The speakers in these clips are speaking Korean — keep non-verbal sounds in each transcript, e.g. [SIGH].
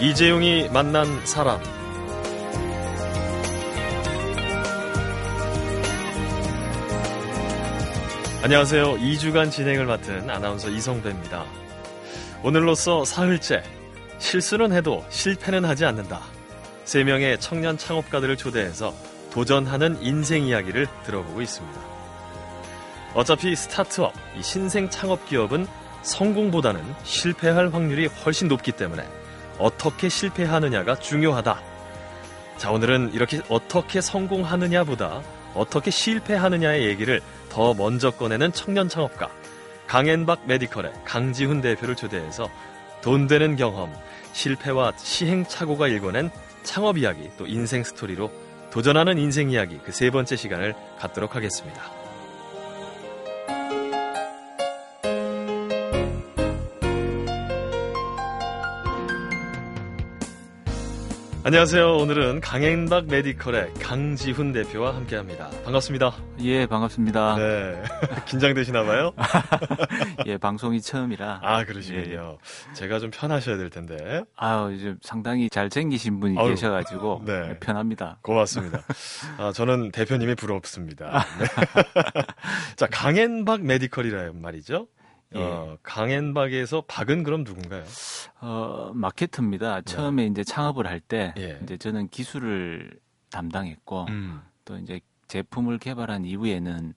이재용이 만난 사람 안녕하세요. 2주간 진행을 맡은 아나운서 이성배입니다. 오늘로써 사흘째 실수는 해도 실패는 하지 않는다. 3명의 청년 창업가들을 초대해서 도전하는 인생 이야기를 들어보고 있습니다. 어차피 스타트업, 이 신생 창업 기업은 성공보다는 실패할 확률이 훨씬 높기 때문에 어떻게 실패하느냐가 중요하다. 자, 오늘은 이렇게 어떻게 성공하느냐보다 어떻게 실패하느냐의 얘기를 더 먼저 꺼내는 청년 창업가 강앤박 메디컬의 강지훈 대표를 초대해서 돈 되는 경험, 실패와 시행착오가 일궈낸 창업 이야기 또 인생 스토리로 도전하는 인생 이야기 그 세 번째 시간을 갖도록 하겠습니다. 안녕하세요. 오늘은 강행박 메디컬의 강지훈 대표와 함께합니다. 반갑습니다. 예, 반갑습니다. 네, [LAUGHS] 긴장되시나 봐요? [LAUGHS] 예, 방송이 처음이라. 아, 그러시군요. 예. 제가 좀 편하셔야 될 텐데. 아유, 좀 상당히 잘생기신 분이 아유, 계셔가지고 네. 편합니다. 고맙습니다. 아, 저는 대표님이 부럽습니다. [LAUGHS] 네. 자, 강행박 메디컬이라는 말이죠. 예. 어, 강앤박에서 박은 그럼 누군가요? 어, 마케터입니다. 네. 처음에 이제 창업을 할때 예. 이제 저는 기술을 담당했고 음. 또 이제 제품을 개발한 이후에는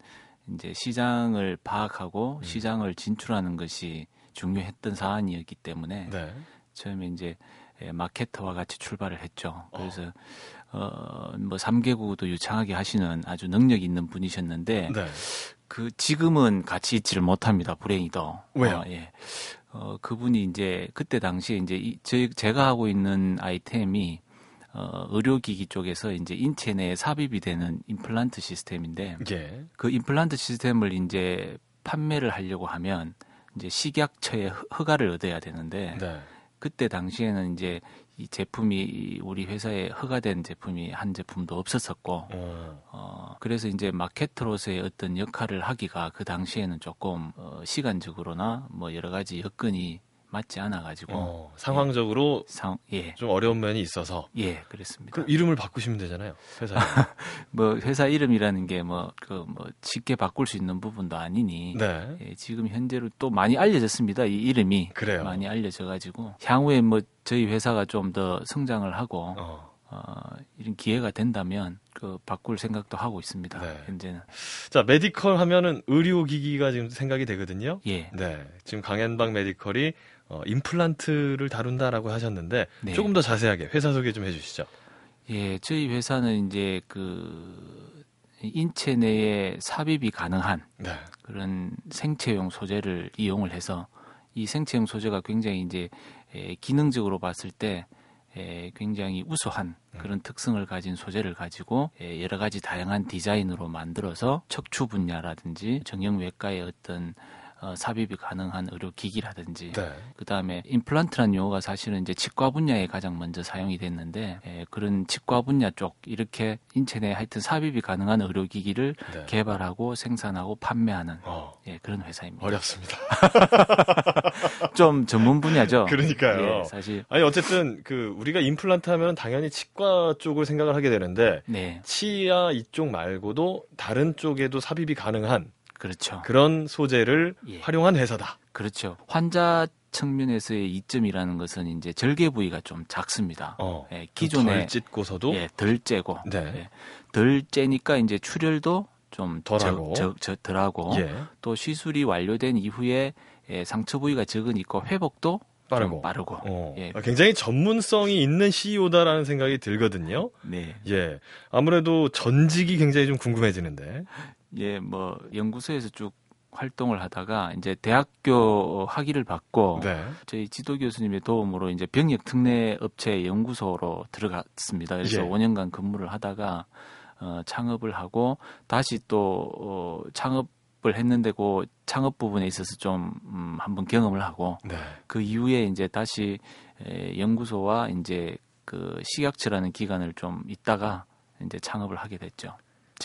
이제 시장을 파악하고 음. 시장을 진출하는 것이 중요했던 사안이었기 때문에 네. 처음에 이제 예, 마케터와 같이 출발을 했죠. 그래서 어, 어 뭐 3개국도 유창하게 하시는 아주 능력 있는 분이셨는데 네. 그 지금은 같이 있지를 못합니다. 불행히도. 왜요? 어, 예. 어, 그분이 이제 그때 당시에 이제 이, 저, 제가 하고 있는 아이템이 어, 의료기기 쪽에서 이제 인체 내에 삽입이 되는 임플란트 시스템인데 예. 그 임플란트 시스템을 이제 판매를 하려고 하면 이제 식약처의 허가를 얻어야 되는데 네. 그때 당시에는 이제 이 제품이 우리 회사에 허가된 제품이 한 제품도 없었었고 어. 어 그래서 이제 마케터로서의 어떤 역할을 하기가 그 당시에는 조금 어, 시간적으로나 뭐 여러 가지 여건이 맞지 않아 가지고 어, 상황적으로 예. 상, 예. 좀 어려운 면이 있어서 예 그렇습니다. 그럼 이름을 바꾸시면 되잖아요 회사 [LAUGHS] 뭐 회사 이름이라는 게 뭐 그뭐 그 뭐 쉽게 바꿀 수 있는 부분도 아니니 네. 예, 지금 현재로 또 많이 알려졌습니다 이 이름이 그래요. 많이 알려져 가지고 향후에 뭐 저희 회사가 좀 더 성장을 하고 어. 어, 이런 기회가 된다면 그 바꿀 생각도 하고 있습니다. 네. 현재는. 자 메디컬 하면은 의료 기기가 지금 생각이 되거든요. 예. 네. 지금 강현방 메디컬이 어, 임플란트를 다룬다라고 하셨는데 네. 조금 더 자세하게 회사 소개 좀 해주시죠. 예, 저희 회사는 이제 그 인체 내에 삽입이 가능한 네. 그런 생체용 소재를 이용을 해서 이 생체용 소재가 굉장히 이제 기능적으로 봤을 때 굉장히 우수한 음. 그런 특성을 가진 소재를 가지고 여러 가지 다양한 디자인으로 만들어서 척추 분야라든지 정형외과의 어떤 어, 삽입이 가능한 의료기기라든지 네. 그다음에 임플란트라는 용어가 사실은 이제 치과 분야에 가장 먼저 사용이 됐는데 예, 그런 치과 분야 쪽 이렇게 인체 내에 하여튼 삽입이 가능한 의료기기를 네. 개발하고 생산하고 판매하는 어. 예, 그런 회사입니다. 어렵습니다. [LAUGHS] 좀 전문 분야죠. 그러니까요. 예, 사실 아니 어쨌든 그 우리가 임플란트 하면 당연히 치과 쪽을 생각을 하게 되는데 네. 치아 이쪽 말고도 다른 쪽에도 삽입이 가능한 그렇죠. 그런 소재를 예. 활용한 회사다. 그렇죠. 환자 측면에서의 이점이라는 것은 이제 절개 부위가 좀 작습니다. 어, 예, 기존에 덜 찢고서도 예, 덜 째고 네. 예, 덜 째니까 이제 출혈도 좀 덜하고 저, 저, 덜하고 예. 또 시술이 완료된 이후에 예, 상처 부위가 적으니까 회복도 빠르고 빠르고 어. 예. 아, 굉장히 전문성이 있는 CEO다라는 생각이 들거든요. 네. 예. 아무래도 전직이 굉장히 좀 궁금해지는데. 예, 뭐 연구소에서 쭉 활동을 하다가 이제 대학교 학위를 받고 네. 저희 지도 교수님의 도움으로 이제 병역 특례 업체 연구소로 들어갔습니다. 그래서 예. 5년간 근무를 하다가 어, 창업을 하고 다시 또 어, 창업 을 했는데 그 창업 부분에 있어서 좀 음, 한번 경험을 하고 네. 그 이후에 이제 다시 에, 연구소와 이제 그 식약처라는 기관을 좀 있다가 이제 창업을 하게 됐죠.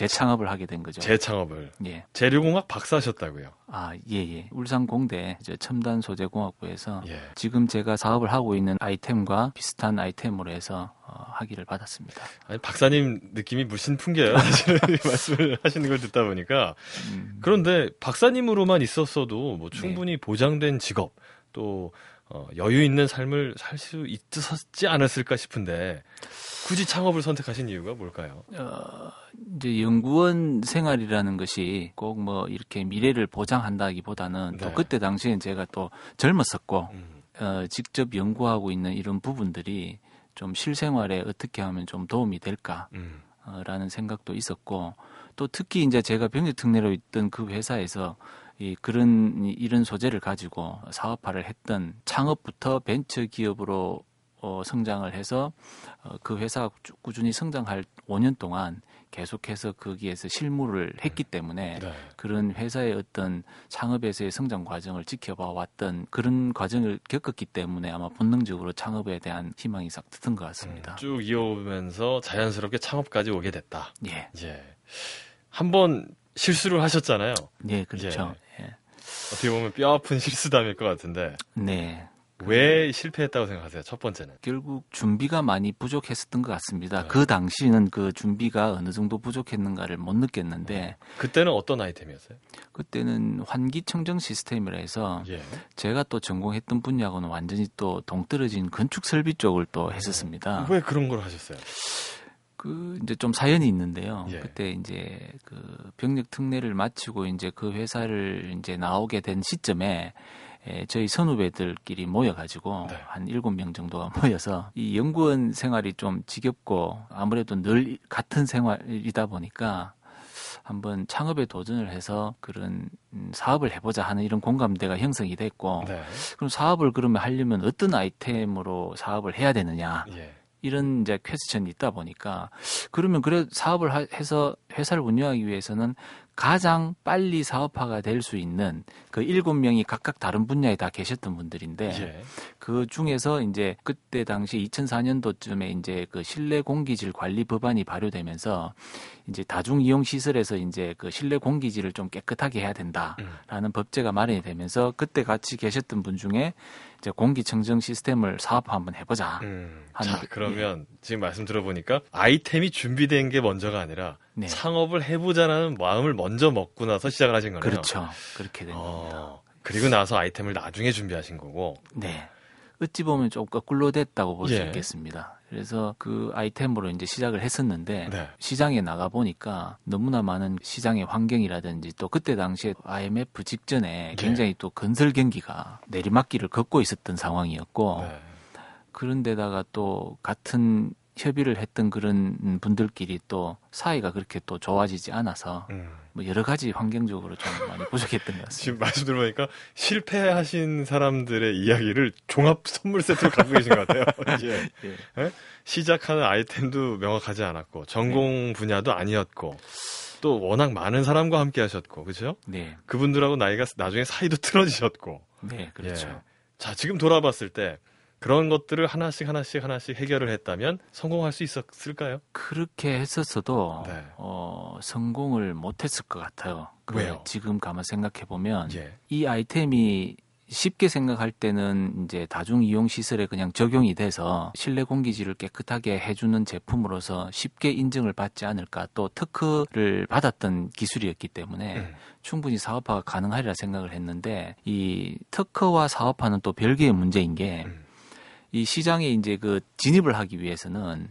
재창업을 하게 된 거죠. 재창업을. 예. 재료공학 박사셨다고요. 아, 예, 예. 울산공대 첨단 소재공학부에서 예. 지금 제가 사업을 하고 있는 아이템과 비슷한 아이템으로 해서 어, 학위를 받았습니다. 아니, 박사님 느낌이 물씬 풍겨요. [LAUGHS] 말씀을 하시는 걸 듣다 보니까. 음. 그런데 박사님으로만 있었어도 뭐 충분히 네. 보장된 직업 또 어, 여유 있는 삶을 살 수 있었지 않았을까 싶은데 굳이 창업을 선택하신 이유가 뭘까요? 어, 이제 연구원 생활이라는 것이 꼭 뭐 이렇게 미래를 보장한다기보다는 네. 또 그때 당시엔 제가 또 젊었었고 음. 어, 직접 연구하고 있는 이런 부분들이 좀 실생활에 어떻게 하면 좀 도움이 될까라는 음. 생각도 있었고 또 특히 이제 제가 병력 특례로 있던 그 회사에서 이 그런 이런 소재를 가지고 사업화를 했던 창업부터 벤처 기업으로 어, 성장을 해서 어, 그 회사가 꾸준히 성장할 5년 동안 계속해서 거기에서 실무를 했기 때문에 네. 그런 회사의 어떤 창업에서의 성장 과정을 지켜봐 왔던 그런 과정을 겪었기 때문에 아마 본능적으로 창업에 대한 희망이 싹 드는 것 같습니다. 음, 쭉 이어오면서 자연스럽게 창업까지 오게 됐다. 예. 예. 한번 실수를 하셨잖아요. 네, 그렇죠. 예. 예. 어떻게 보면 뼈 아픈 실수담일 것 같은데. 네. 왜 실패했다고 생각하세요? 첫 번째는 결국 준비가 많이 부족했었던 것 같습니다. 네. 그 당시는 그 준비가 어느 정도 부족했는가를 못 느꼈는데 그때는 어떤 아이템이었어요? 그때는 환기 청정 시스템이라 해서 예. 제가 또 전공했던 분야하고는 완전히 또 동떨어진 건축 설비 쪽을 또 했었습니다. 왜 그런 걸 하셨어요? 그 이제 좀 사연이 있는데요. 예. 그때 이제 그 병력 특례를 마치고 이제 그 회사를 이제 나오게 된 시점에 에, 저희 선후배들끼리 모여가지고 네. 한 일곱 명 정도가 [LAUGHS] 모여서 이 연구원 생활이 좀 지겹고 아무래도 늘 같은 생활이다 보니까 한번 창업에 도전을 해서 그런 음, 사업을 해보자 하는 이런 공감대가 형성이 됐고 네. 그럼 사업을 그러면 하려면 어떤 아이템으로 사업을 해야 되느냐 예. 이런 이제 퀘스천이 있다 보니까 그러면 그래 사업을 하, 해서 회사를 운영하기 위해서는 가장 빨리 사업화가 될 수 있는 그 일곱 명이 각각 다른 분야에 다 계셨던 분들인데 예. 그 중에서 이제 그때 당시 2004년도쯤에 이제 그 실내 공기질 관리 법안이 발효되면서 이제 다중 이용 시설에서 이제 그 실내 공기질을 좀 깨끗하게 해야 된다라는 음. 법제가 마련이 되면서 그때 같이 계셨던 분 중에 이제 공기청정 시스템을 사업화 한번 해보자. 음. 자, 그, 그러면 예. 지금 말씀 들어보니까 아이템이 준비된 게 먼저가 아니라 네. 창업을 해보자라는 마음을 먼저 먹고 나서 시작을 하신 거네요. 그렇죠. 그렇게 된 어, 겁니다. 그리고 나서 아이템을 나중에 준비하신 거고. 네. 어찌 보면 좀 거꾸로 됐다고 볼수 예. 있겠습니다. 그래서 그 아이템으로 이제 시작을 했었는데 네. 시장에 나가 보니까 너무나 많은 시장의 환경이라든지 또 그때 당시에 IMF 직전에 네. 굉장히 또 건설 경기가 내리막길을 걷고 있었던 상황이었고 네. 그런데다가 또 같은 협의를 했던 그런 분들끼리 또 사이가 그렇게 또 좋아지지 않아서 음. 뭐 여러 가지 환경적으로 좀 많이 부족했던 것 같습니다. 지금 말씀 들어보니까 실패하신 사람들의 이야기를 종합 선물 세트로 갖고 계신 것 같아요. [LAUGHS] 예. 예. 예? 시작하는 아이템도 명확하지 않았고 전공 네. 분야도 아니었고 또 워낙 많은 사람과 함께 하셨고 그렇죠? 네. 그분들하고 나이가 나중에 사이도 틀어지셨고. 네, 그렇죠. 예. 자, 지금 돌아봤을 때 그런 것들을 하나씩 하나씩 하나씩 해결을 했다면 성공할 수 있었을까요? 그렇게 했었어도 네. 어, 성공을 못했을 것 같아요. 그 왜요? 지금 가만 생각해 보면 예. 이 아이템이 쉽게 생각할 때는 이제 다중 이용 시설에 그냥 적용이 돼서 실내 공기질을 깨끗하게 해주는 제품으로서 쉽게 인증을 받지 않을까 또 특허를 받았던 기술이었기 때문에 음. 충분히 사업화가 가능하리라 생각을 했는데 이 특허와 사업화는 또 별개의 문제인 게 음. 이 시장에 이제 그 진입을 하기 위해서는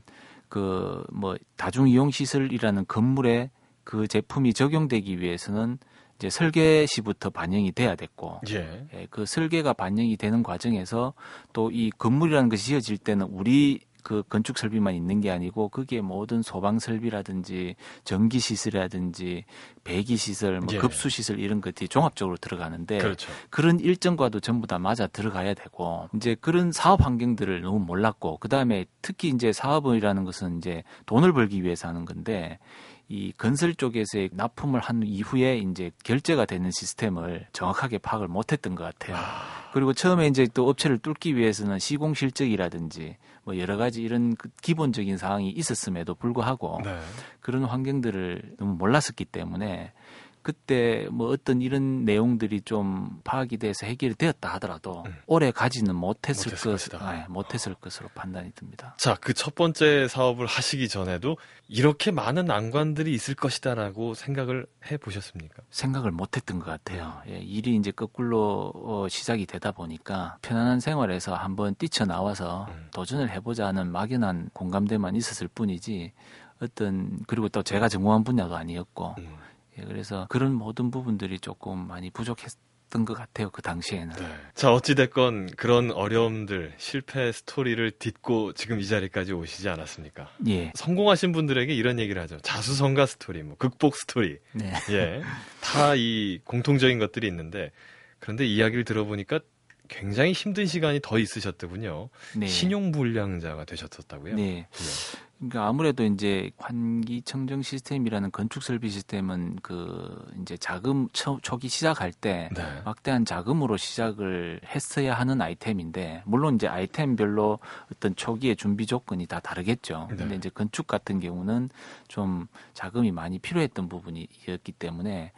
그 뭐 다중 이용 시설이라는 건물에 그 제품이 적용되기 위해서는 이제 설계 시부터 반영이 돼야 됐고 예. 예, 그 설계가 반영이 되는 과정에서 또 이 건물이라는 것이 지어질 때는 우리 그 건축 설비만 있는 게 아니고 그게 모든 소방 설비라든지 전기 시설이라든지 배기 시설, 뭐 예. 급수 시설 이런 것들이 종합적으로 들어가는데 그렇죠. 그런 일정과도 전부 다 맞아 들어가야 되고 이제 그런 사업 환경들을 너무 몰랐고 그 다음에 특히 이제 사업이라는 것은 이제 돈을 벌기 위해서 하는 건데 이 건설 쪽에서의 납품을 한 이후에 이제 결제가 되는 시스템을 정확하게 파악을 못했던 것 같아요. 아... 그리고 처음에 이제 또 업체를 뚫기 위해서는 시공 실적이라든지 뭐 여러 가지 이런 그 기본적인 사항이 있었음에도 불구하고 네. 그런 환경들을 너무 몰랐었기 때문에 그때 뭐 어떤 이런 내용들이 좀 파악이 돼서 해결이 되었다 하더라도 음. 오래 가지는 못했을, 못했을 것, 아, 못했을 것으로 판단이 듭니다. 자, 그 첫 번째 사업을 하시기 전에도 이렇게 많은 난관들이 있을 것이다라고 생각을 해 보셨습니까? 생각을 못했던 것 같아요. 예, 일이 이제 거꾸로 어, 시작이 되다 보니까 편안한 생활에서 한번 뛰쳐 나와서 음. 도전을 해보자는 막연한 공감대만 있었을 뿐이지 어떤 그리고 또 제가 전공한 분야도 아니었고. 음. 예, 그래서 그런 모든 부분들이 조금 많이 부족했 던 것 같아요. 그 당시에는. 네. 자, 어찌 됐건 그런 어려움들, 실패 스토리를 딛고 지금 이 자리까지 오시지 않았습니까? 예. 성공하신 분들에게 이런 얘기를 하죠. 자수성가 스토리, 뭐 극복 스토리. 네. 예. 다 이 공통적인 것들이 있는데 그런데 이야기를 들어보니까 굉장히 힘든 시간이 더 있으셨더군요. 네. 신용불량자가 되셨었다고요? 네. 네. 그러니까 아무래도 이제 환기 청정 시스템이라는 건축 설비 시스템은 그 이제 자금 초, 초기 시작할 때 네. 막대한 자금으로 시작을 했어야 하는 아이템인데 물론 이제 아이템별로 어떤 초기의 준비 조건이 다 다르겠죠. 네. 근데 이제 건축 같은 경우는 좀 자금이 많이 필요했던 부분이었기 때문에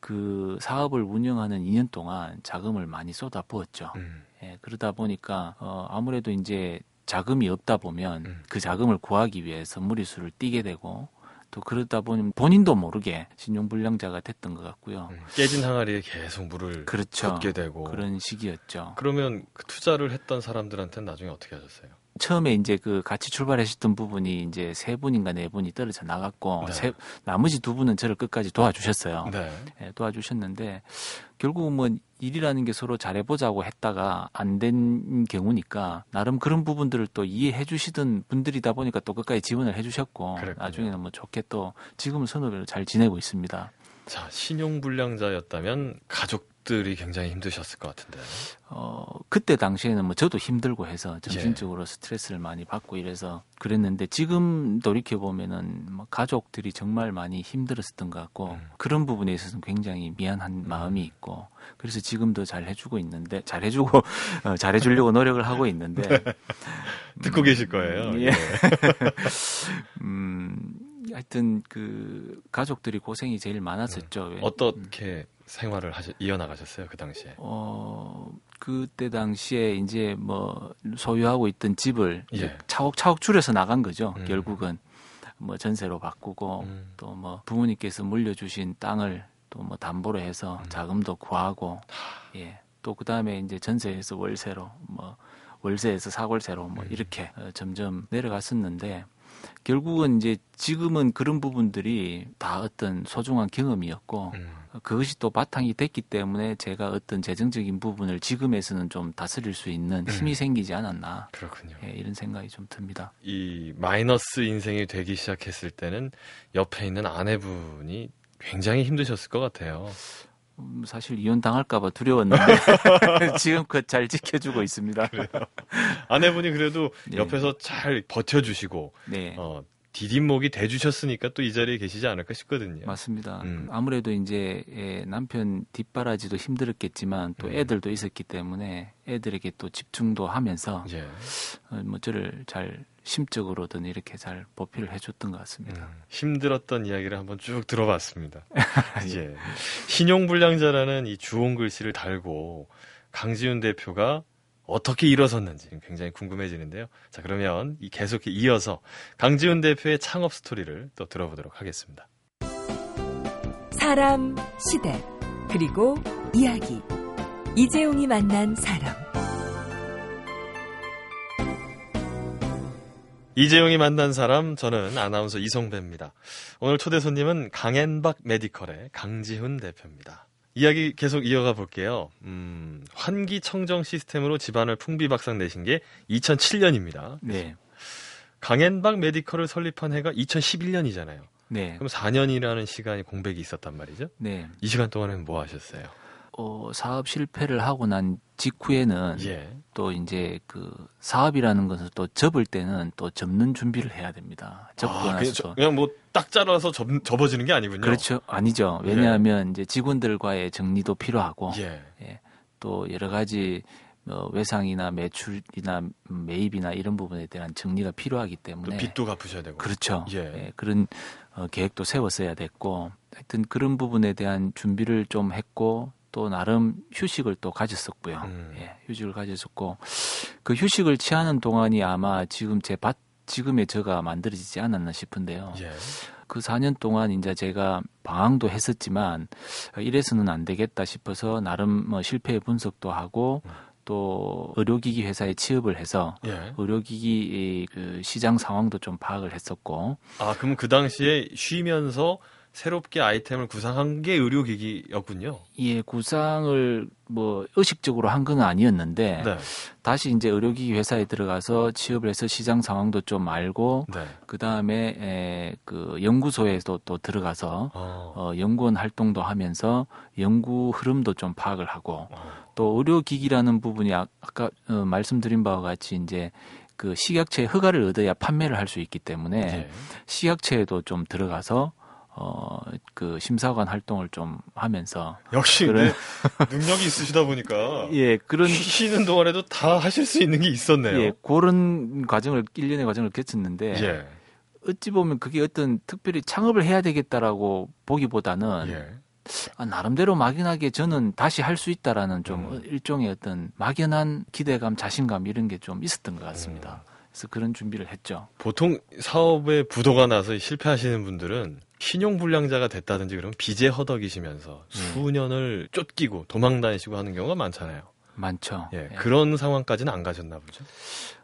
그 사업을 운영하는 2년 동안 자금을 많이 쏟아 부었죠. 음. 예, 그러다 보니까 어 아무래도 이제 자금이 없다 보면 음. 그 자금을 구하기 위해서 무리수를 띄게 되고 또 그러다 보니 본인도 모르게 신용불량자가 됐던 것 같고요. 음. 깨진 항아리에 계속 물을 그렇죠. 붓게 되고 그런 시기였죠. 그러면 그 투자를 했던 사람들한테는 나중에 어떻게 하셨어요? 처음에 이제 그 같이 출발하셨던 부분이 이제 세 분인가 네 분이 떨어져 나갔고 네. 세, 나머지 두 분은 저를 끝까지 도와주셨어요. 네. 네, 도와주셨는데 결국 뭐 일이라는 게 서로 잘해보자고 했다가 안 된 경우니까 나름 그런 부분들을 또 이해해 주시던 분들이다 보니까 또 끝까지 지원을 해 주셨고 그랬군요. 나중에는 뭐 좋게 또 지금은 선후배로 잘 지내고 있습니다. 자 신용 불량자였다면 가족 가족들이 굉장히 힘드셨을 것 같은데. 어, 그때 당시에는 뭐 저도 힘들고 해서 정신적으로 예. 스트레스를 많이 받고 이래서 그랬는데 지금 돌이켜 보면은 뭐 가족들이 정말 많이 힘들었었던 것 같고 음. 그런 부분에 있어서는 굉장히 미안한 음. 마음이 있고 그래서 지금도 잘 해주고 있는데 잘 해주고 어, 잘 해주려고 노력을 하고 있는데 네. [LAUGHS] 듣고 음, 계실 거예요. 예. 예. [LAUGHS] 음. 하여튼 그 가족들이 고생이 제일 많았었죠. 음. 어떻게 생활을 하셔, 이어나가셨어요 그 당시에? 어 그때 당시에 이제 뭐 소유하고 있던 집을 예. 차곡차곡 줄여서 나간 거죠. 음. 결국은 뭐 전세로 바꾸고 음. 또뭐 부모님께서 물려주신 땅을 또 뭐 담보로 해서 음. 자금도 구하고 예. 또 그다음에 이제 전세에서 월세로 뭐 월세에서 사골세로 뭐 음. 이렇게 어, 점점 내려갔었는데 결국은 이제 지금은 그런 부분들이 다 어떤 소중한 경험이었고 음. 그것이 또 바탕이 됐기 때문에 제가 어떤 재정적인 부분을 지금에서는 좀 다스릴 수 있는 음. 힘이 음. 생기지 않았나. 그렇군요. 예, 이런 생각이 좀 듭니다. 이 마이너스 인생이 되기 시작했을 때는 옆에 있는 아내분이 굉장히 힘드셨을 것 같아요. 음, 사실 이혼 당할까봐 두려웠는데 [LAUGHS] 지금껏 잘 지켜주고 있습니다. 그래요. 아내분이 그래도 네. 옆에서 잘 버텨주시고 네. 어, 디딤목이 돼주셨으니까 또 이 자리에 계시지 않을까 싶거든요. 맞습니다. 음. 아무래도 이제 예, 남편 뒷바라지도 힘들었겠지만 또 음. 애들도 있었기 때문에 애들에게 또 집중도 하면서 예. 어, 뭐 저를 잘 심적으로든 이렇게 잘 보필을 해줬던 것 같습니다. 음, 힘들었던 이야기를 한번 쭉 들어봤습니다. [LAUGHS] 예. 신용불량자라는 이 주홍 글씨를 달고 강지훈 대표가 어떻게 일어섰는지 굉장히 궁금해지는데요. 자, 그러면 이 계속 이어서 강지훈 대표의 창업 스토리를 또 들어보도록 하겠습니다. 사람, 시대, 그리고 이야기. 이재용이 만난 사람. 이재용이 만난 사람, 저는 아나운서 이성배입니다. 오늘 초대 손님은 강앤박 메디컬의 강지훈 대표입니다. 이야기 계속 이어가 볼게요. 음, 환기 청정 시스템으로 집안을 풍비박산 내신 게 2007년입니다. 네. 강앤박 메디컬을 설립한 해가 2011년이잖아요. 네. 그럼 4년이라는 시간이 공백이 있었단 말이죠. 네. 이 시간 동안에는 뭐 하셨어요? 어, 사업 실패를 하고 난 직후에는 예. 또 이제 그 사업이라는 것을 또 접을 때는 또 접는 준비를 해야 됩니다. 접고 아, 나서 그냥 뭐 딱 잘라서 접, 접어지는 게 아니군요. 그렇죠, 아니죠. 왜냐하면 예. 이제 직원들과의 정리도 필요하고 예. 예. 또 여러 가지 어, 외상이나 매출이나 매입이나 이런 부분에 대한 정리가 필요하기 때문에 빚도 갚으셔야 되고 그렇죠. 예. 예, 그런 어, 계획도 세웠어야 됐고 하여튼 그런 부분에 대한 준비를 좀 했고 또 나름 휴식을 또 가졌었고요. 음. 예, 휴식을 가졌었고 그 휴식을 취하는 동안이 아마 지금 제 밭 지금의 저가 만들어지지 않았나 싶은데요. 예. 그 4년 동안 이제 제가 방황도 했었지만 이래서는 안 되겠다 싶어서 나름 뭐 실패 분석도 하고 음. 또 의료기기 회사에 취업을 해서 예. 의료기기 그 시장 상황도 좀 파악을 했었고 아, 그럼 그 당시에 쉬면서 새롭게 아이템을 구상한 게 의료기기였군요. 이 구상을 뭐 의식적으로 한 건 아니었는데 네. 다시 이제 의료기기 회사에 들어가서 취업을 해서 시장 상황도 좀 알고 네. 그 다음에 그 연구소에도 또 들어가서 어. 어, 연구원 활동도 하면서 연구 흐름도 좀 파악을 하고 어. 또 의료기기라는 부분이 아- 아까 어, 말씀드린 바와 같이 이제 그 식약처에 허가를 얻어야 판매를 할 수 있기 때문에 예. 식약처에도 좀 들어가서 어 그 심사관 활동을 좀 하면서 역시. 근데 [LAUGHS] 능력이 있으시다 보니까 예 그런 쉬시는 동안에도 다 하실 수 있는 게 있었네요. 예 그런 과정을 일련의 과정을 거쳤는데 예. 어찌 보면 그게 어떤 특별히 창업을 해야 되겠다라고 보기보다는 예. 아, 나름대로 막연하게 저는 다시 할 수 있다라는 좀 음. 일종의 어떤 막연한 기대감, 자신감 이런 게 좀 있었던 것 같습니다. 음. 그래서 그런 준비를 했죠. 보통 사업에 부도가 나서 실패하시는 분들은 신용불량자가 됐다든지 그러면 빚에 허덕이시면서 네. 수년을 쫓기고 도망 다니시고 하는 경우가 많잖아요. 많죠. 예. 예. 그런 상황까지는 안 가셨나 보죠.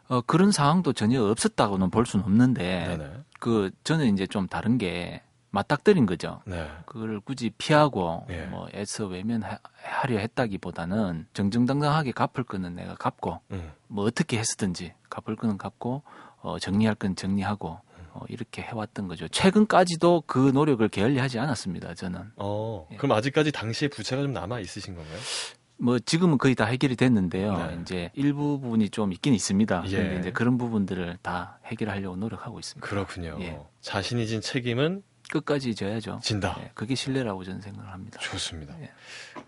어, 그런 상황도 전혀 없었다고는 볼 수는 없는데 네네. 그 저는 이제 좀 다른 게 맞닥뜨린 거죠. 네. 그걸 굳이 피하고 예. 뭐 애써 외면하려 했다기보다는 정정당당하게 갚을 거는 내가 갚고 음. 뭐 어떻게 했었든지 갚을 거는 갚고 어, 정리할 건 정리하고 어, 이렇게 해왔던 거죠. 최근까지도 그 노력을 게을리하지 않았습니다. 저는 어, 예. 그럼 아직까지 당시의 부채가 좀 남아 있으신 건가요? 뭐 지금은 거의 다 해결이 됐는데요. 네. 이제 일부분이 좀 있긴 있습니다. 예. 근데 이제 그런 부분들을 다 해결하려고 노력하고 있습니다. 그렇군요. 예. 자신이 진 책임은 끝까지 져야죠. 진다. 예, 그게 신뢰라고 저는 생각을 합니다. 좋습니다. 예.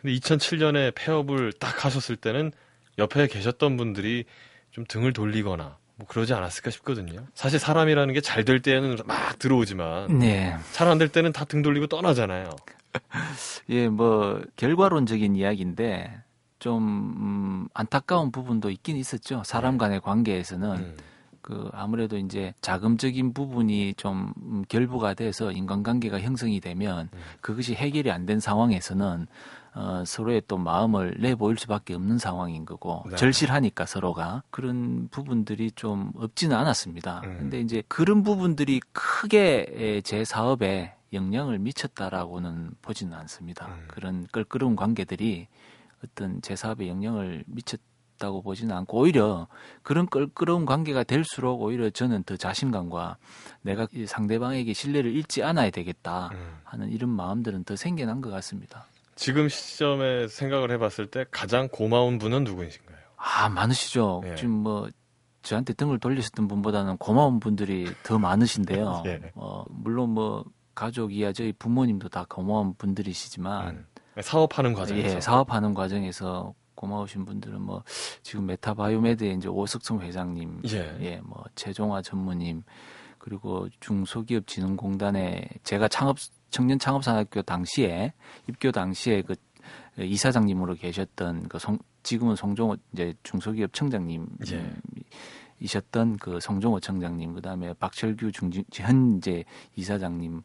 근데 2007년에 폐업을 딱 하셨을 때는 옆에 계셨던 분들이 좀 등을 돌리거나 뭐 그러지 않았을까 싶거든요. 사실 사람이라는 게 잘 될 때는 막 들어오지만 네. 잘안 될 때는 다 등 돌리고 떠나잖아요. [LAUGHS] 예, 뭐 결과론적인 이야기인데 좀 음, 안타까운 부분도 있긴 있었죠. 사람 간의 관계에서는 음. 그 아무래도 이제 자금적인 부분이 좀 음, 결부가 돼서 인간관계가 형성이 되면 음. 그것이 해결이 안 된 상황에서는 어, 서로의 또 마음을 내보일 수밖에 없는 상황인 거고 네. 절실하니까 서로가 그런 부분들이 좀 없지는 않았습니다. 음. 근데 이제 그런 부분들이 크게 에, 제 사업에 영향을 미쳤다라고는 보지는 않습니다. 음. 그런 껄끄러운 관계들이 어떤 제 사업에 영향을 미쳤 다고 보지는 않고 오히려 그런 껄끄러운 관계가 될수록 오히려 저는 더 자신감과 내가 이 상대방에게 신뢰를 잃지 않아야 되겠다 음. 하는 이런 마음들은 더 생겨난 것 같습니다. 지금 시점에 생각을 해봤을 때 가장 고마운 분은 누구이신가요? 아 많으시죠. 예. 지금 뭐 저한테 등을 돌리셨던 분보다는 고마운 분들이 더 많으신데요. [LAUGHS] 예. 어, 물론 뭐 가족이야 저희 부모님도 다 고마운 분들이시지만 음. 사업하는 과정에서 예, 사업하는 과정에서 고마우신 분들은 뭐 지금 메타바이오메드의 이제 오석성 회장님, 예. 뭐 최종화 전무님 그리고 중소기업진흥공단에 제가 창업 청년 창업산학교 당시에 입교 당시에 그 이사장님으로 계셨던 그 송, 지금은 송종호 이제 중소기업 청장님 예. 이셨던 그 송종호 청장님 그 다음에 박철규 중진 현재 이사장님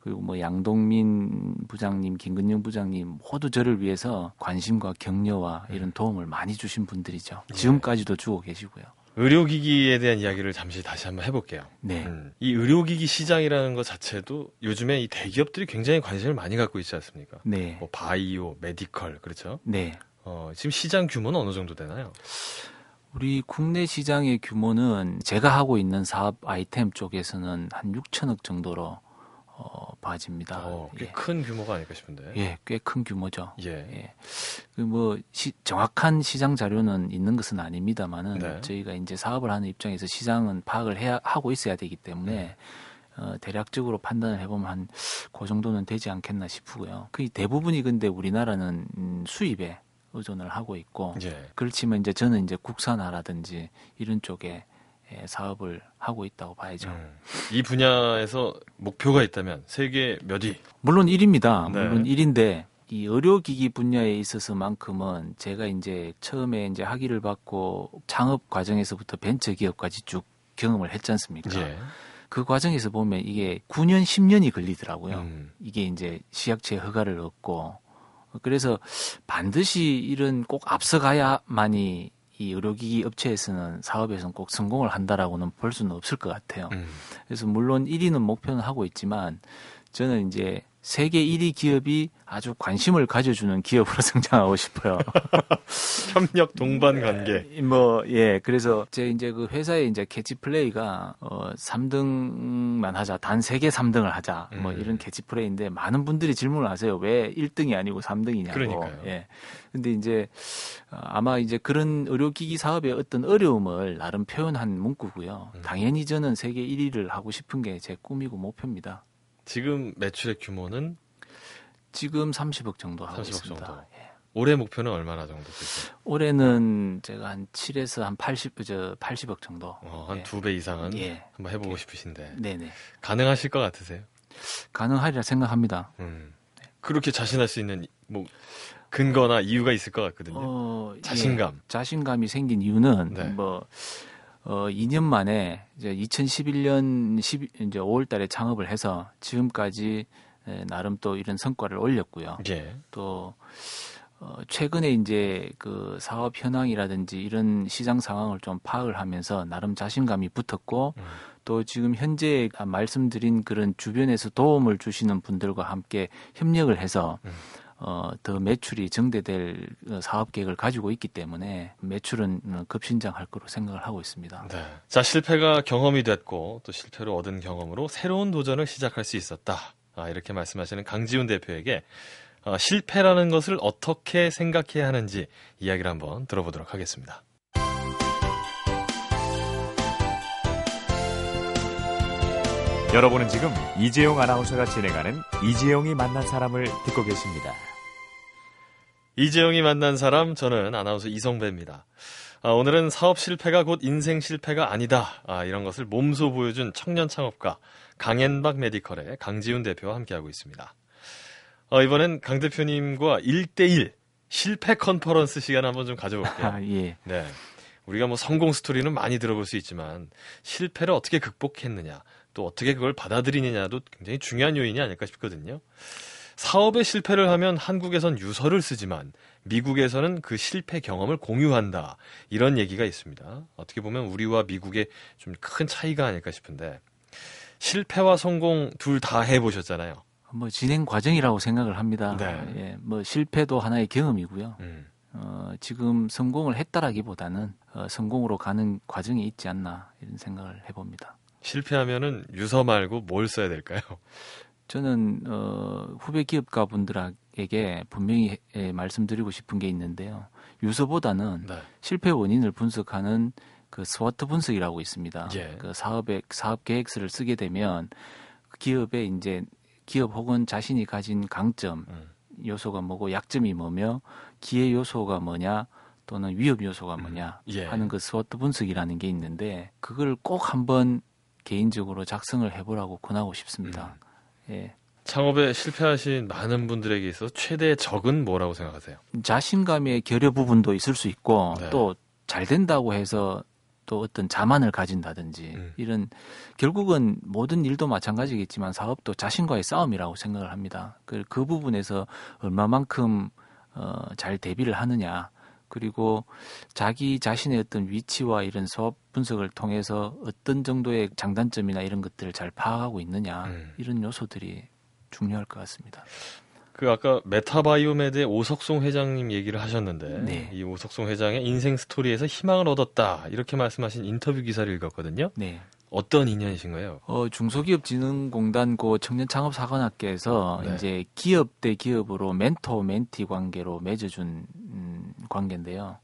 그리고 뭐 양동민 부장님 김근영 부장님 모두 저를 위해서 관심과 격려와 이런 도움을 많이 주신 분들이죠 예. 지금까지도 주고 계시고요 의료기기에 대한 이야기를 잠시 다시 한번 해볼게요. 네 음. 이 의료기기 시장이라는 것 자체도 요즘에 이 대기업들이 굉장히 관심을 많이 갖고 있지 않습니까? 네. 뭐 바이오, 메디컬 그렇죠. 네. 어, 지금 시장 규모는 어느 정도 되나요? 우리 국내 시장의 규모는 제가 하고 있는 사업 아이템 쪽에서는 한 6천억 정도로 어, 봐집니다. 어, 꽤 예. 큰 규모가 아닐까 싶은데. 예, 꽤 큰 규모죠. 예. 예. 그뭐 정확한 시장 자료는 있는 것은 아닙니다만은 네. 저희가 이제 사업을 하는 입장에서 시장은 파악을 해야 하고 있어야 되기 네. 때문에 어, 대략적으로 판단을 해보면 한 그 정도는 되지 않겠나 싶고요. 그 대부분이 근데 우리나라는 음, 수입에 의존을 하고 있고 예. 그렇지만 이제 저는 이제 국산화라든지 이런 쪽에 예, 사업을 하고 있다고 봐야죠. 음. 이 분야에서 목표가 있다면 세계 몇 위? 물론 1위입니다. 네. 물론 1위인데 이 의료기기 분야에 있어서만큼은 제가 이제 처음에 이제 학위를 받고 창업 과정에서부터 벤처 기업까지 쭉 경험을 했지 않습니까? 예. 그 과정에서 보면 이게 9년, 10년이 걸리더라고요. 음. 이게 이제 식약처 허가를 얻고 그래서 반드시 이런 꼭 앞서가야만이 이 의료기기 업체에서는 사업에서는 꼭 성공을 한다라고는 볼 수는 없을 것 같아요. 음. 그래서 물론 1위는 목표는 하고 있지만 저는 이제 세계 1위 기업이 아주 관심을 가져주는 기업으로 [LAUGHS] 성장하고 싶어요. [LAUGHS] 협력 동반 관계. 예, 뭐, 예. 그래서 제 이제 그 회사의 이제 캐치프레이즈가 어 3등만 하자. 단 세계 3등을 하자. 뭐 음. 뭐 이런 캐치프레이즈인데 많은 분들이 질문을 하세요. 왜 1등이 아니고 3등이냐고. 그러니까요. 예. 근데 이제 어, 아마 이제 그런 의료기기 사업의 어떤 어려움을 나름 표현한 문구고요. 음. 당연히 저는 세계 1위를 하고 싶은 게 제 꿈이고 목표입니다. 지금 매출의 규모는 지금 30억 정도 하고 30억 있습니다. 정도. 예. 올해 목표는 얼마나 정도 되세요? 올해는 제가 한 7에서 한 80, 저 80억 정도. 어, 한 두배 예. 이상은 예. 한번 해보고 예. 싶으신데. 네네. 가능하실 것 같으세요? 가능하리라 생각합니다. 음. 그렇게 자신할 수 있는 뭐 근거나 이유가 있을 것 같거든요. 어, 자신감. 예. 자신감이 생긴 이유는 네. 뭐 어, 2년 만에 이제 2011년 10, 이제 5월 달에 창업을 해서 지금까지 에, 나름 또 이런 성과를 올렸고요. 예. 또 어, 최근에 이제 그 사업 현황이라든지 이런 시장 상황을 좀 파악을 하면서 나름 자신감이 붙었고 음. 또 지금 현재 말씀드린 그런 주변에서 도움을 주시는 분들과 함께 협력을 해서 음. 어, 더 매출이 증대될 어, 사업 계획을 가지고 있기 때문에 매출은 어, 급신장할 거로 생각을 하고 있습니다. 네. 자, 실패가 경험이 됐고 또 실패로 얻은 경험으로 새로운 도전을 시작할 수 있었다. 아, 이렇게 말씀하시는 강지훈 대표에게 어, 실패라는 것을 어떻게 생각해야 하는지 이야기를 한번 들어보도록 하겠습니다. 여러분은 지금 이재용 아나운서가 진행하는 이재용이 만난 사람을 듣고 계십니다. 이재용이 만난 사람, 저는 아나운서 이성배입니다. 아, 오늘은 사업 실패가 곧 인생 실패가 아니다. 아, 이런 것을 몸소 보여준 청년 창업가 강앤박 메디컬의 강지훈 대표와 함께하고 있습니다. 어, 이번엔 강 대표님과 1대1 실패 컨퍼런스 시간 한번 좀 가져볼게요. 아, 예. 네. 우리가 뭐 성공 스토리는 많이 들어볼 수 있지만 실패를 어떻게 극복했느냐, 또 어떻게 그걸 받아들이느냐도 굉장히 중요한 요인이 아닐까 싶거든요. 사업에 실패를 하면 한국에선 유서를 쓰지만 미국에서는 그 실패 경험을 공유한다. 이런 얘기가 있습니다. 어떻게 보면 우리와 미국의 좀 큰 차이가 아닐까 싶은데 실패와 성공 둘 다 해보셨잖아요. 뭐 진행 과정이라고 생각을 합니다. 네. 예, 뭐 실패도 하나의 경험이고요. 음. 어, 지금 성공을 했다라기보다는 어, 성공으로 가는 과정이 있지 않나 이런 생각을 해봅니다. 실패하면은 유서 말고 뭘 써야 될까요? 저는 어, 후배 기업가 분들에게 분명히 해, 말씀드리고 싶은 게 있는데요. 유서보다는 네. 실패 원인을 분석하는 그 SWOT 분석이라고 있습니다. 예. 그 사업의 사업 계획서를 쓰게 되면 그 기업의 이제 기업 혹은 자신이 가진 강점 음. 요소가 뭐고 약점이 뭐며 기회 요소가 뭐냐 또는 위협 요소가 뭐냐 음. 예. 하는 그 SWOT 분석이라는 게 있는데 그걸 꼭 한번 개인적으로 작성을 해보라고 권하고 싶습니다. 음. 예. 창업에 실패하신 많은 분들에게 있어서 최대의 적은 뭐라고 생각하세요? 자신감의 결여 부분도 있을 수 있고 네. 또잘 된다고 해서 또 어떤 자만을 가진다든지 음. 이런 결국은 모든 일도 마찬가지겠지만 사업도 자신과의 싸움이라고 생각을 합니다. 그, 그 부분에서 얼마만큼 어, 잘 대비를 하느냐 그리고 자기 자신의 어떤 위치와 이런 사업 분석을 통해서 어떤 정도의 장단점이나 이런 것들을 잘 파악하고 있느냐 음. 이런 요소들이 중요할 것 같습니다. 그 아까 메타바이오메드의 오석송 회장님 얘기를 하셨는데 네. 이 오석송 회장의 인생 스토리에서 희망을 얻었다 이렇게 말씀하신 인터뷰 기사를 읽었거든요. 네. 어떤 인연이신가요? 어, 중소기업진흥공단 고 청년창업사관학교에서 네. 이제 기업 대 기업으로 멘토 멘티 관계로 맺어준 음, 관계인데요.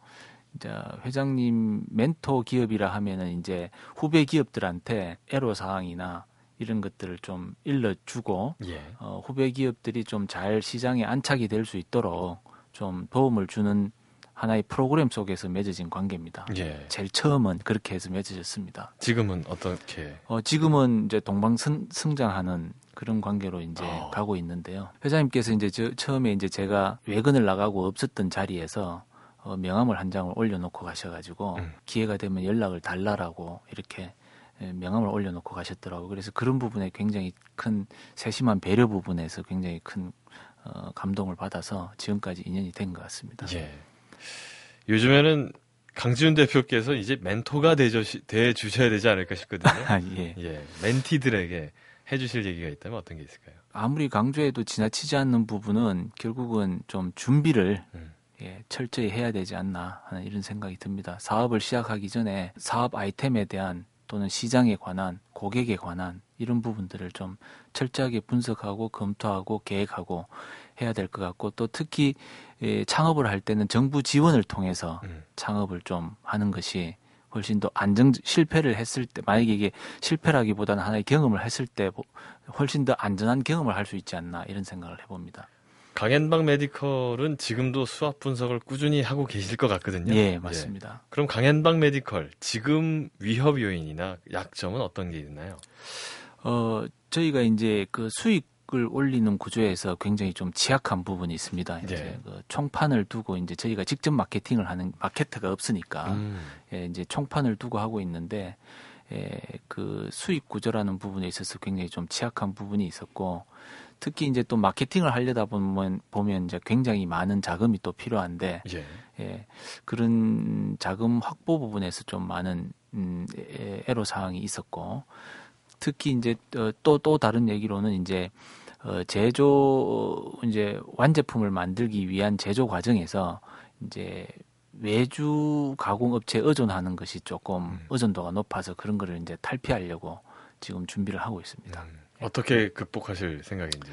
이제 회장님 멘토 기업이라 하면은 이제 후배 기업들한테 애로 사항이나 이런 것들을 좀 일러주고 예. 어, 후배 기업들이 좀 잘 시장에 안착이 될 수 있도록 좀 도움을 주는 하나의 프로그램 속에서 맺어진 관계입니다. 예. 제일 처음은 그렇게 해서 맺어졌습니다. 지금은 어떻게? 어, 지금은 이제 동방 승장하는 그런 관계로 이제 어. 가고 있는데요. 회장님께서 이제 저, 처음에 이제 제가 외근을 나가고 없었던 자리에서 어, 명함을 한 장을 올려놓고 가셔가지고 음. 기회가 되면 연락을 달라라고 이렇게 예, 명함을 올려놓고 가셨더라고요. 그래서 그런 부분에 굉장히 큰 세심한 배려 부분에서 굉장히 큰 어, 감동을 받아서 지금까지 인연이 된 것 같습니다. 예. 요즘에는 강지훈 대표께서 이제 멘토가 돼 주셔야 되지 않을까 싶거든요. 아, 예. 예. 멘티들에게 해주실 얘기가 있다면 어떤 게 있을까요? 아무리 강조해도 지나치지 않는 부분은 결국은 좀 준비를 음. 예, 철저히 해야 되지 않나 하는 이런 생각이 듭니다. 사업을 시작하기 전에 사업 아이템에 대한 또는 시장에 관한 고객에 관한 이런 부분들을 좀 철저하게 분석하고 검토하고 계획하고 해야 될 것 같고 또 특히 예, 창업을 할 때는 정부 지원을 통해서 음. 창업을 좀 하는 것이 훨씬 더 안정 실패를 했을 때 만약에 이게 실패라기보다는 하나의 경험을 했을 때 훨씬 더 안전한 경험을 할 수 있지 않나 이런 생각을 해봅니다. 강앤박 메디컬은 지금도 SWOT 분석을 꾸준히 하고 계실 것 같거든요. 예, 맞습니다. 예. 그럼 강앤박 메디컬 지금 위협 요인이나 약점은 어떤 게 있나요? 어, 저희가 이제 그 수익 을 올리는 구조에서 굉장히 좀 취약한 부분이 있습니다. 이제 예. 그 총판을 두고 이제 저희가 직접 마케팅을 하는 마케터가 없으니까 음. 예, 이제 총판을 두고 하고 있는데 예, 그 수익 구조라는 부분에 있어서 굉장히 좀 취약한 부분이 있었고 특히 이제 또 마케팅을 하려다 보면 보면 이제 굉장히 많은 자금이 또 필요한데 예. 예 그런 자금 확보 부분에서 좀 많은 음, 애로 사항이 있었고 특히 이제 또또 어, 또 다른 얘기로는 이제 어, 제조 이제 완제품을 만들기 위한 제조 과정에서 이제 외주 가공 업체에 의존하는 것이 조금 음. 의존도가 높아서 그런 거를 이제 탈피하려고 지금 준비를 하고 있습니다. 음. 어떻게 극복하실 생각인지?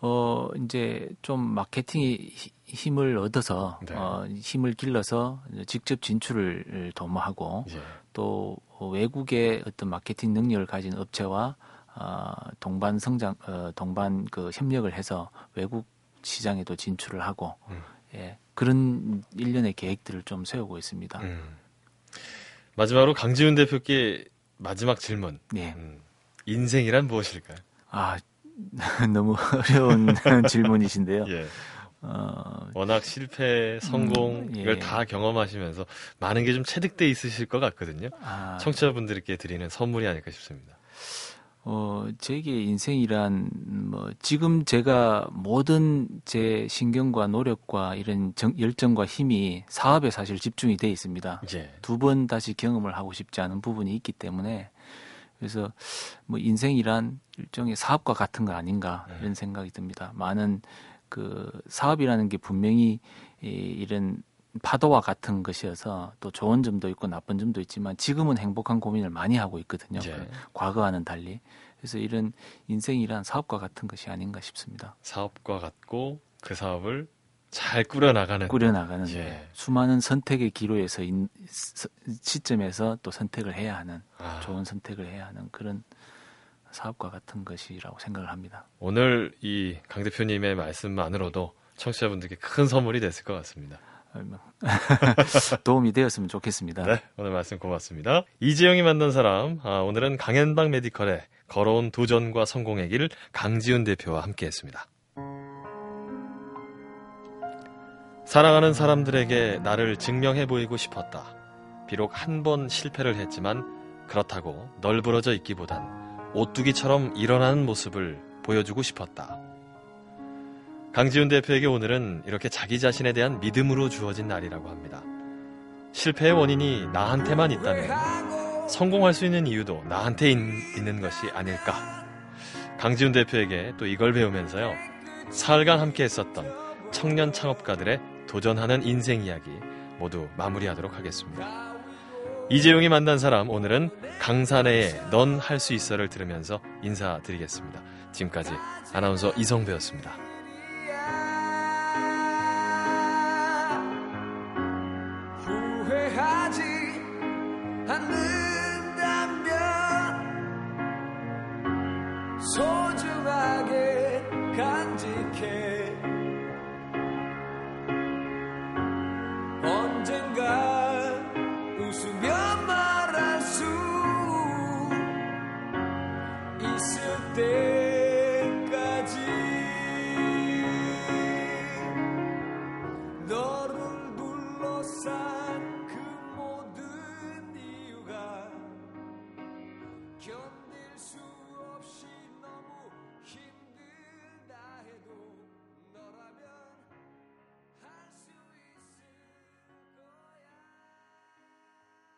어, 이제 좀 마케팅이 힘을 얻어서, 네. 어, 힘을 길러서 직접 진출을 도모하고, 예. 또 외국의 어떤 마케팅 능력을 가진 업체와 어, 동반 성장, 어, 동반 그 협력을 해서 외국 시장에도 진출을 하고, 음. 예, 그런 일련의 계획들을 좀 세우고 있습니다. 음. 마지막으로 강지훈 대표께 마지막 질문. 네. 음. 인생이란 무엇일까요? 아, [LAUGHS] 너무 어려운 [LAUGHS] 질문이신데요. 예. 어... 워낙 실패, 성공 음, 예. 이걸 다 경험하시면서 많은 게 좀 체득돼 있으실 것 같거든요. 아... 청취자분들께 드리는 선물이 아닐까 싶습니다. 어, 제게 인생이란 뭐 지금 제가 모든 제 신경과 노력과 이런 정, 열정과 힘이 사업에 사실 집중이 돼 있습니다. 예. 두번 다시 경험을 하고 싶지 않은 부분이 있기 때문에 그래서 뭐 인생이란 일종의 사업과 같은 거 아닌가 네. 이런 생각이 듭니다. 많은 그 사업이라는 게 분명히 이, 이런 파도와 같은 것이어서 또 좋은 점도 있고 나쁜 점도 있지만 지금은 행복한 고민을 많이 하고 있거든요. 네. 그 과거와는 달리. 그래서 이런 인생이란 사업과 같은 것이 아닌가 싶습니다. 사업과 같고 그 사업을 잘 꾸려나가는 꾸려나가는 예. 수많은 선택의 기로에서 인, 시점에서 또 선택을 해야 하는 아. 좋은 선택을 해야 하는 그런 사업과 같은 것이라고 생각을 합니다. 오늘 이 강 대표님의 말씀만으로도 청취자분들께 큰 선물이 됐을 것 같습니다. [LAUGHS] 도움이 되었으면 좋겠습니다. 네, 오늘 말씀 고맙습니다. 이재영이 만난 사람, 아, 오늘은 강현방 메디컬의 걸어온 도전과 성공의 길 강지훈 대표와 함께했습니다. 사랑하는 사람들에게 나를 증명해 보이고 싶었다. 비록 한 번 실패를 했지만 그렇다고 널브러져 있기보단 오뚜기처럼 일어나는 모습을 보여주고 싶었다. 강지훈 대표에게 오늘은 이렇게 자기 자신에 대한 믿음으로 주어진 날이라고 합니다. 실패의 원인이 나한테만 있다면 성공할 수 있는 이유도 나한테 있 는 것이 아닐까. 강지훈 대표에게 또 이걸 배우면서요. 사흘간 함께 했었던 청년 창업가들의 도전하는 인생 이야기 모두 마무리하도록 하겠습니다. 이재용이 만난 사람 오늘은 강산의 넌 할 수 있어를 들으면서 인사드리겠습니다. 지금까지 아나운서 이성배였습니다.